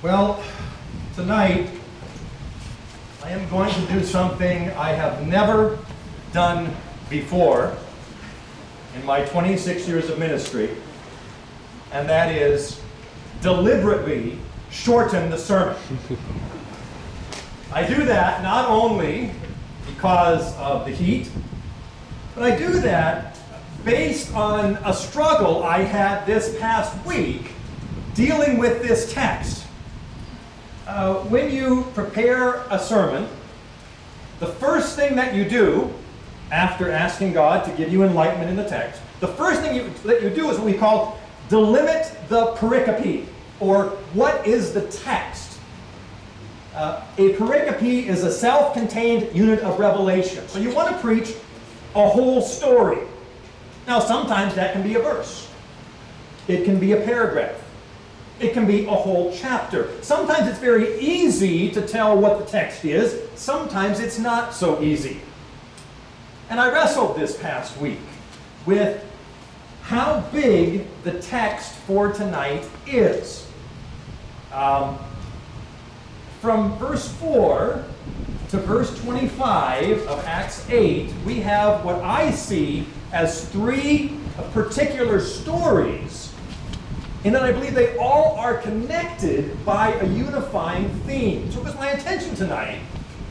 Well, tonight I am going to do something I have never done before in my 26 years of ministry, and that is deliberately shorten the sermon. I do that not only because of the heat, but I do that based on a struggle I had this past week dealing with this text. Uh, when you prepare a sermon, the first thing that you do after asking God to give you enlightenment in the text, the first thing you, that you do is what we call delimit the pericope, or what is the text. Uh, a pericope is a self-contained unit of revelation. So you want to preach a whole story. Now sometimes that can be a verse. It can be a paragraph. It can be a whole chapter. Sometimes it's very easy to tell what the text is. Sometimes it's not so easy. And I wrestled this past week with how big the text for tonight is. Um, from verse 4 to verse 25 of Acts 8, we have what I see as three particular stories and then I believe they all are connected by a unifying theme. So it was my intention tonight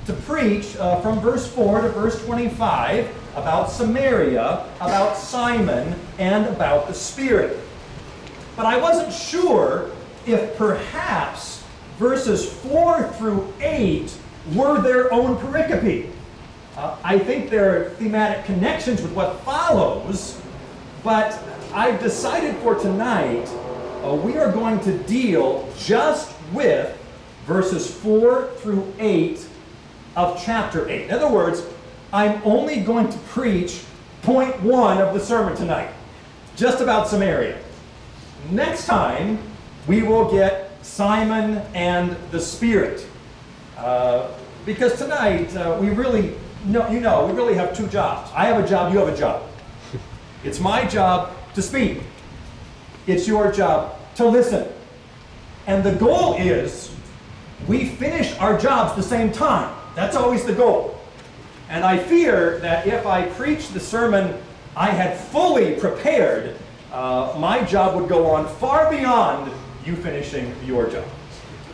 to preach uh, from verse 4 to verse 25 about Samaria, about Simon, and about the Spirit. But I wasn't sure if perhaps verses 4 through 8 were their own pericope. Uh, I think there are thematic connections with what follows, but I've decided for tonight uh, we are going to deal just with verses 4 through 8 of chapter 8. In other words, I'm only going to preach point 1 of the sermon tonight, just about Samaria. Next time, we will get Simon and the Spirit. Uh, because tonight, uh, we really, you know, we really have two jobs. I have a job, you have a job. It's my job to speak. It's your job to listen. And the goal is we finish our jobs the same time. That's always the goal. And I fear that if I preach the sermon I had fully prepared, uh, my job would go on far beyond you finishing your job.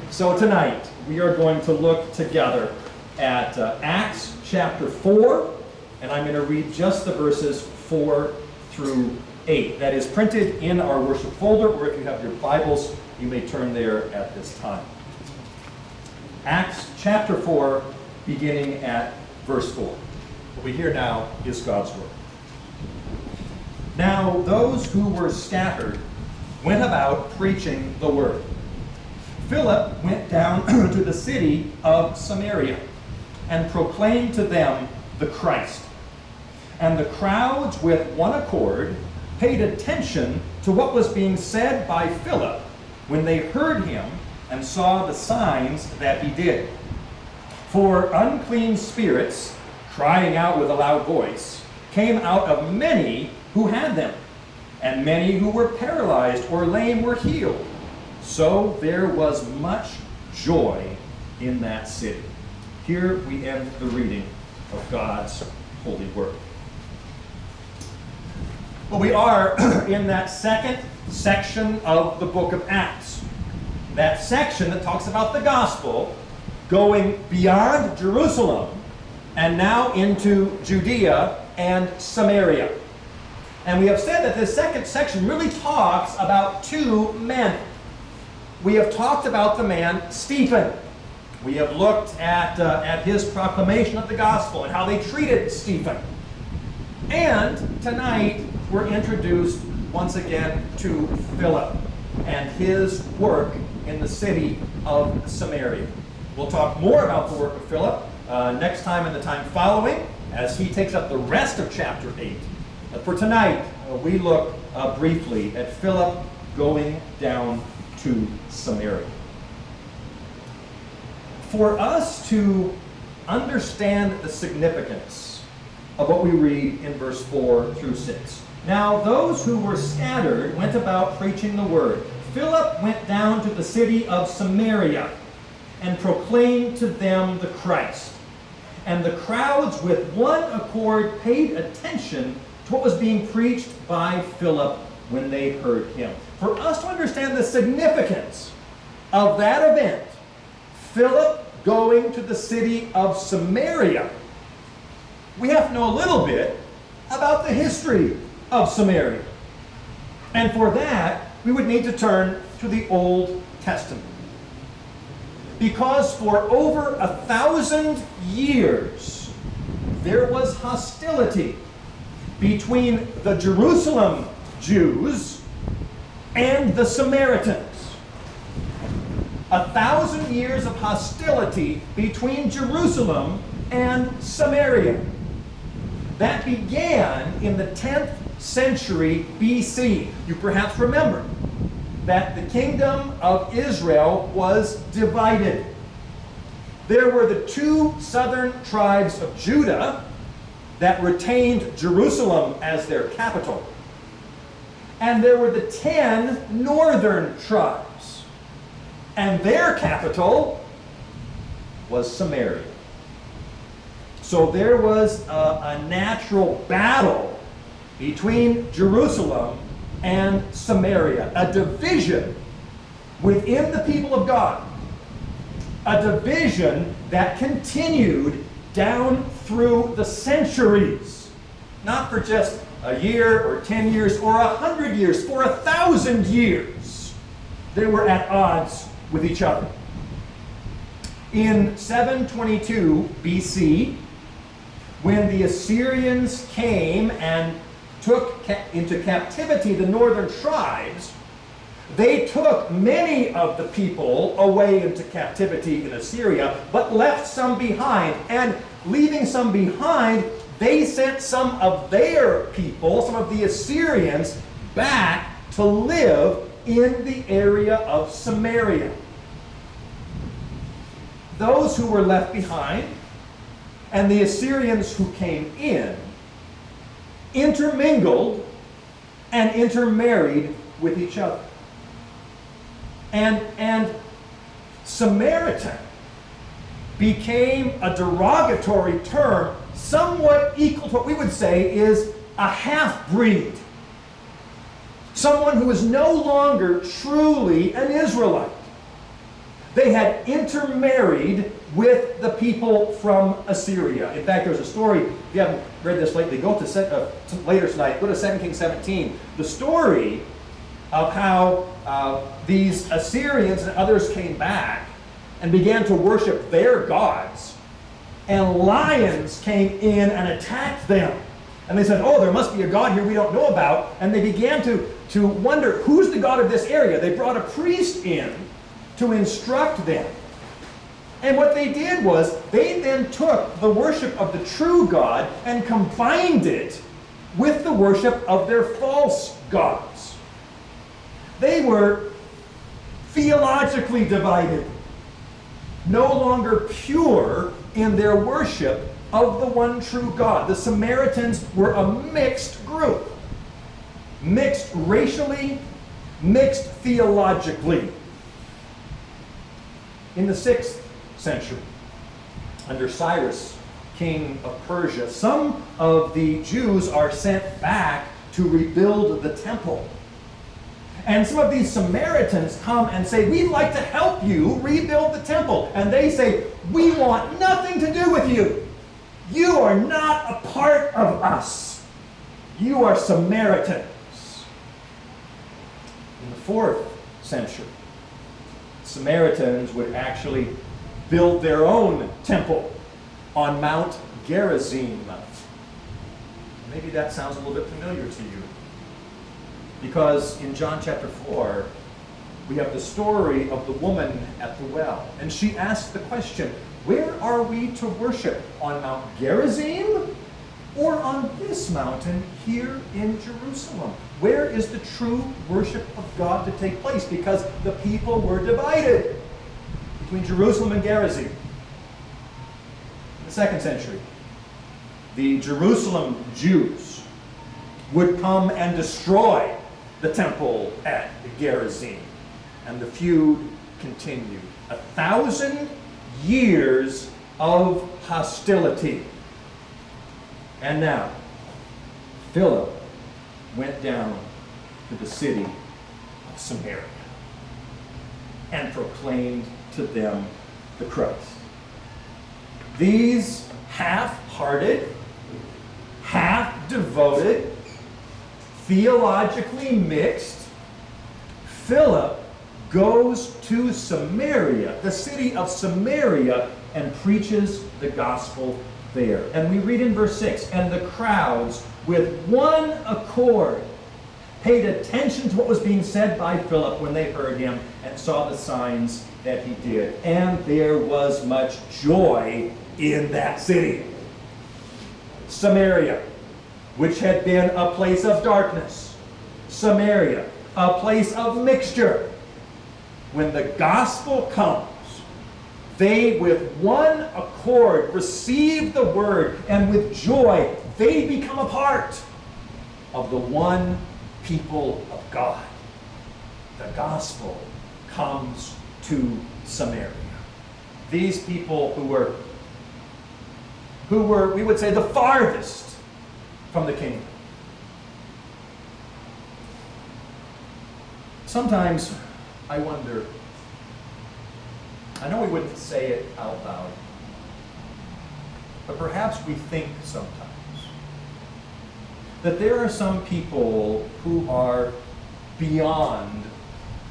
So tonight, we are going to look together at uh, Acts chapter 4, and I'm going to read just the verses 4 through 8. That is printed in our worship folder, or if you have your Bibles, you may turn there at this time. Acts chapter 4, beginning at verse 4. What we hear now is God's word. Now those who were scattered went about preaching the word. Philip went down to the city of Samaria and proclaimed to them the Christ. And the crowds with one accord paid attention to what was being said by Philip when they heard him and saw the signs that he did. For unclean spirits, crying out with a loud voice, came out of many who had them, and many who were paralyzed or lame were healed. So there was much joy in that city. Here we end the reading of God's holy word. Well, we are in that second section of the book of Acts. That section that talks about the gospel going beyond Jerusalem and now into Judea and Samaria. And we have said that this second section really talks about two men. We have talked about the man Stephen. We have looked at, uh, at his proclamation of the gospel and how they treated Stephen. And tonight, we're introduced once again to Philip and his work in the city of Samaria. We'll talk more about the work of Philip uh, next time and the time following as he takes up the rest of chapter 8. But for tonight, uh, we look uh, briefly at Philip going down to Samaria. For us to understand the significance of what we read in verse 4 through 6, now those who were scattered went about preaching the word. Philip went down to the city of Samaria and proclaimed to them the Christ. And the crowds with one accord paid attention to what was being preached by Philip when they heard him. For us to understand the significance of that event, Philip going to the city of Samaria, we have to know a little bit about the history of Samaria. And for that, we would need to turn to the Old Testament. Because for over a thousand years, there was hostility between the Jerusalem Jews and the Samaritans. A thousand years of hostility between Jerusalem and Samaria. That began in the 10th century BC. You perhaps remember that the kingdom of Israel was divided. There were the two southern tribes of Judah that retained Jerusalem as their capital. And there were the ten northern tribes. And their capital was Samaria. So there was a, a natural battle between Jerusalem and Samaria, a division within the people of God, a division that continued down through the centuries, not for just a year or 10 years or a hundred years, for a thousand years, they were at odds with each other. In 722 BC, when the Assyrians came and took ca into captivity the northern tribes, they took many of the people away into captivity in Assyria, but left some behind. And leaving some behind, they sent some of their people, some of the Assyrians, back to live in the area of Samaria. Those who were left behind and the Assyrians who came in intermingled and intermarried with each other. And, and Samaritan became a derogatory term somewhat equal to what we would say is a half-breed. Someone who is no longer truly an Israelite. They had intermarried with the people from Assyria. In fact, there's a story, if you haven't read this lately, go to, uh, later tonight, go to 2 Kings 17. The story of how uh, these Assyrians and others came back and began to worship their gods, and lions came in and attacked them. And they said, oh, there must be a God here we don't know about. And they began to, to wonder, who's the God of this area? They brought a priest in to instruct them. And what they did was they then took the worship of the true God and combined it with the worship of their false gods. They were theologically divided, no longer pure in their worship of the one true God. The Samaritans were a mixed group, mixed racially, mixed theologically. In the 6th century, under Cyrus, king of Persia, some of the Jews are sent back to rebuild the temple. And some of these Samaritans come and say, We'd like to help you rebuild the temple. And they say, We want nothing to do with you. You are not a part of us. You are Samaritans. In the fourth century, Samaritans would actually build their own temple on Mount Gerizim. Maybe that sounds a little bit familiar to you. Because in John chapter 4, we have the story of the woman at the well. And she asked the question, where are we to worship? On Mount Gerizim or on this mountain here in Jerusalem? Where is the true worship of God to take place? Because the people were divided between Jerusalem and Gerizim. In the second century, the Jerusalem Jews would come and destroy the temple at Gerizim. and the feud continued. A thousand years of hostility. And now, Philip went down to the city of Samaria and proclaimed to them the Christ. These half hearted, half devoted, theologically mixed, Philip goes to Samaria, the city of Samaria, and preaches the gospel there. And we read in verse 6 And the crowds, with one accord, paid attention to what was being said by Philip when they heard him and saw the signs that he did. And there was much joy in that city. Samaria, which had been a place of darkness. Samaria, a place of mixture. When the gospel comes, they with one accord receive the word, and with joy they become a part of the one people of God. The gospel comes to Samaria. These people who were who were, we would say, the farthest from the kingdom. Sometimes I wonder, I know we wouldn't say it out loud, but perhaps we think sometimes that there are some people who are beyond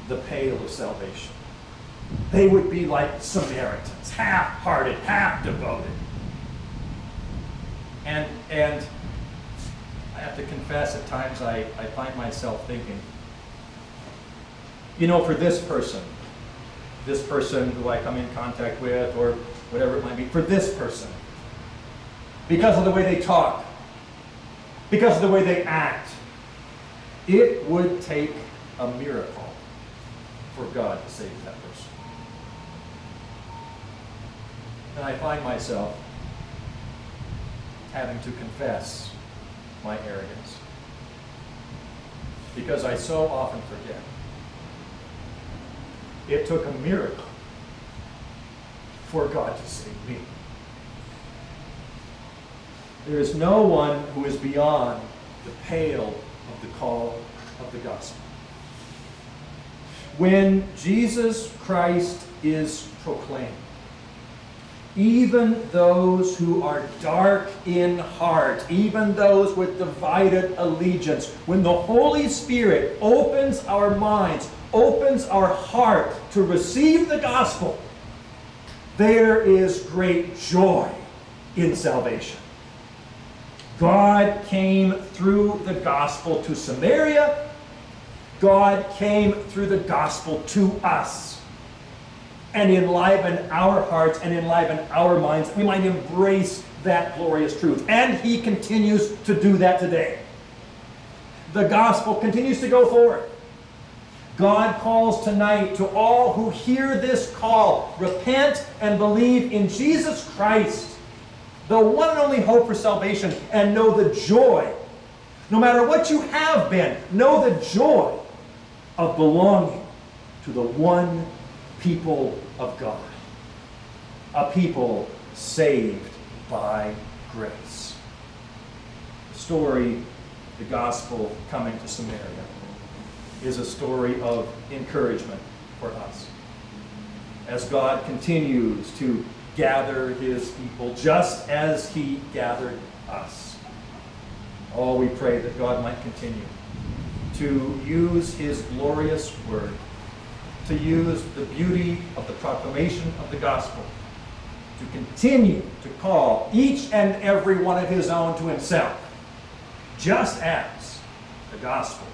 the pale of salvation. They would be like Samaritans, half hearted, half devoted. And, and I have to confess, at times I, I find myself thinking, you know, for this person, this person who I come in contact with, or whatever it might be, for this person, because of the way they talk, because of the way they act, it would take a miracle for God to save that person. And I find myself having to confess my arrogance. Because I so often forget. It took a miracle for God to save me. There is no one who is beyond the pale of the call of the gospel. When Jesus Christ is proclaimed, even those who are dark in heart, even those with divided allegiance, when the Holy Spirit opens our minds, opens our heart to receive the gospel, there is great joy in salvation. God came through the gospel to Samaria. God came through the gospel to us and enliven our hearts and enliven our minds. We might embrace that glorious truth. And he continues to do that today. The gospel continues to go forward. God calls tonight to all who hear this call repent and believe in Jesus Christ, the one and only hope for salvation, and know the joy. No matter what you have been, know the joy of belonging to the one people of God, a people saved by grace. The story, the gospel coming to Samaria, is a story of encouragement for us. As God continues to gather his people just as he gathered us. Oh, we pray that God might continue to use his glorious word to use the beauty of the proclamation of the gospel to continue to call each and every one of his own to himself, just as the gospel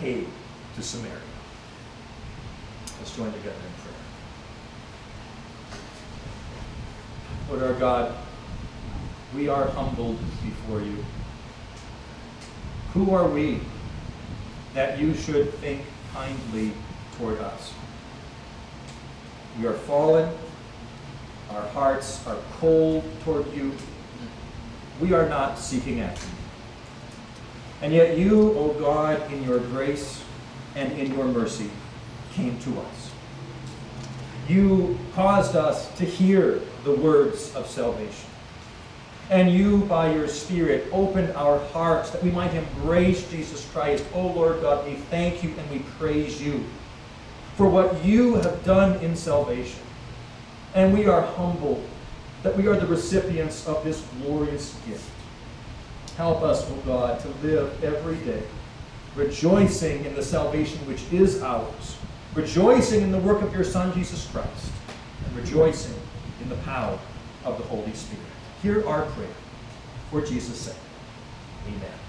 came to Samaria. Let's join together in prayer. Lord our God, we are humbled before you. Who are we that you should think kindly toward us? We are fallen. Our hearts are cold toward you. We are not seeking after you. And yet you, O God, in your grace and in your mercy, came to us. You caused us to hear the words of salvation. And you, by your Spirit, opened our hearts that we might embrace Jesus Christ. Oh Lord God, we thank you and we praise you for what you have done in salvation. And we are humbled that we are the recipients of this glorious gift. Help us, O oh God, to live every day rejoicing in the salvation which is ours, rejoicing in the work of your Son, Jesus Christ, and rejoicing in the power of the Holy Spirit. Hear our prayer for Jesus' sake. Amen.